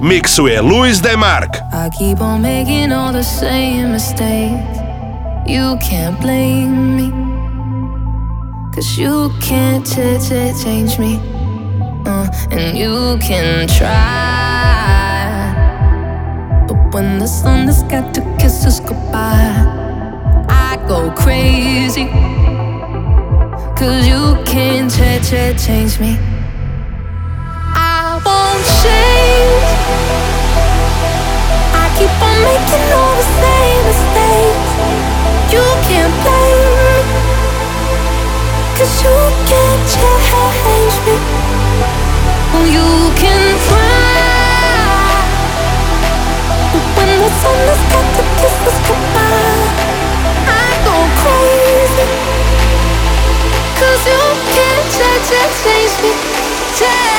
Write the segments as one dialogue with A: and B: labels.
A: Mixuje Luis Demark.
B: I keep on making all the same mistakes. You can't blame me. Cause you can't ch- ch- change me. Uh, and you can try. But when the sun has got to kiss us goodbye, I go crazy. Cause you can't ch- ch- change me. Change. I keep on making all the same mistakes. You can't blame me, change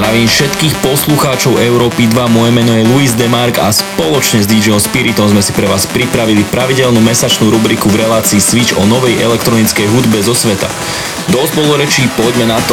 C: Zdravím všetkých poslucháčov Európy 2, moje meno je Luis Demark a spoločne s DJom Spiritom sme si pre vás pripravili pravidelnú mesačnú rubriku v relácii Switch o novej elektronickej hudbe zo sveta. Dosť bolo rečí, poďme na to.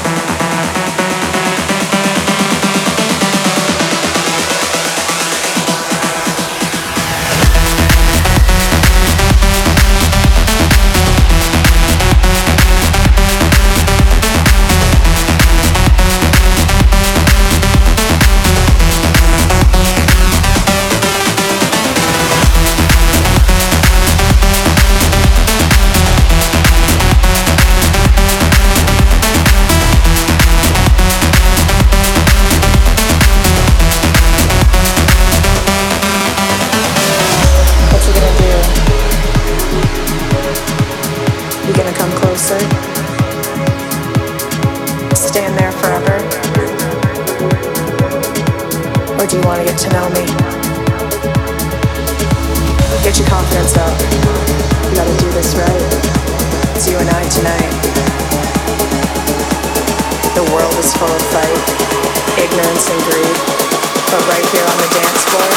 D: Here on the dance floor,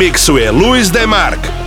D: Mixue é Luiz Demarque.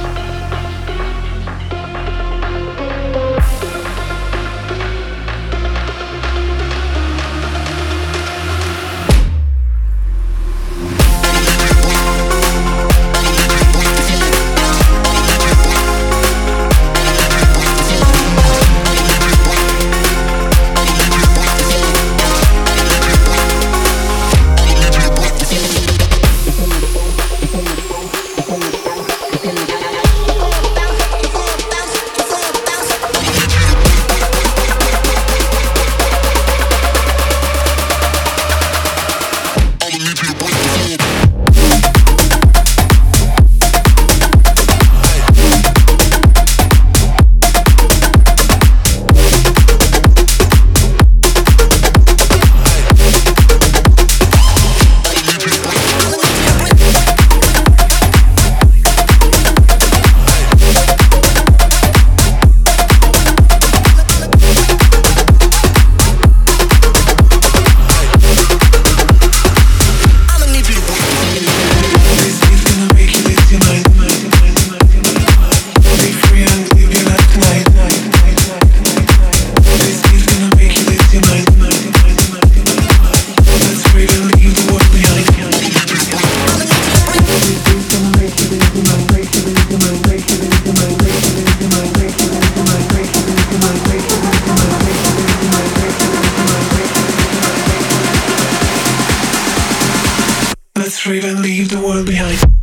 D: leave the
E: world behind.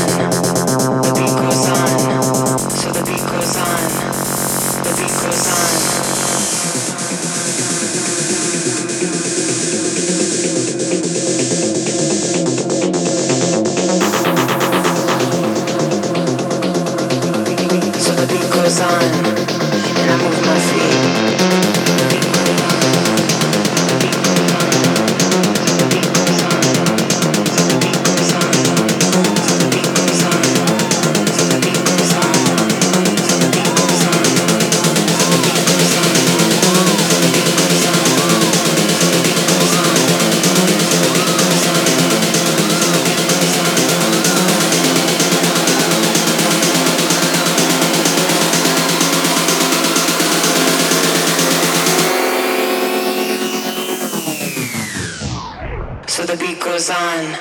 F: so the beat goes on,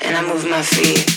F: and I move my feet.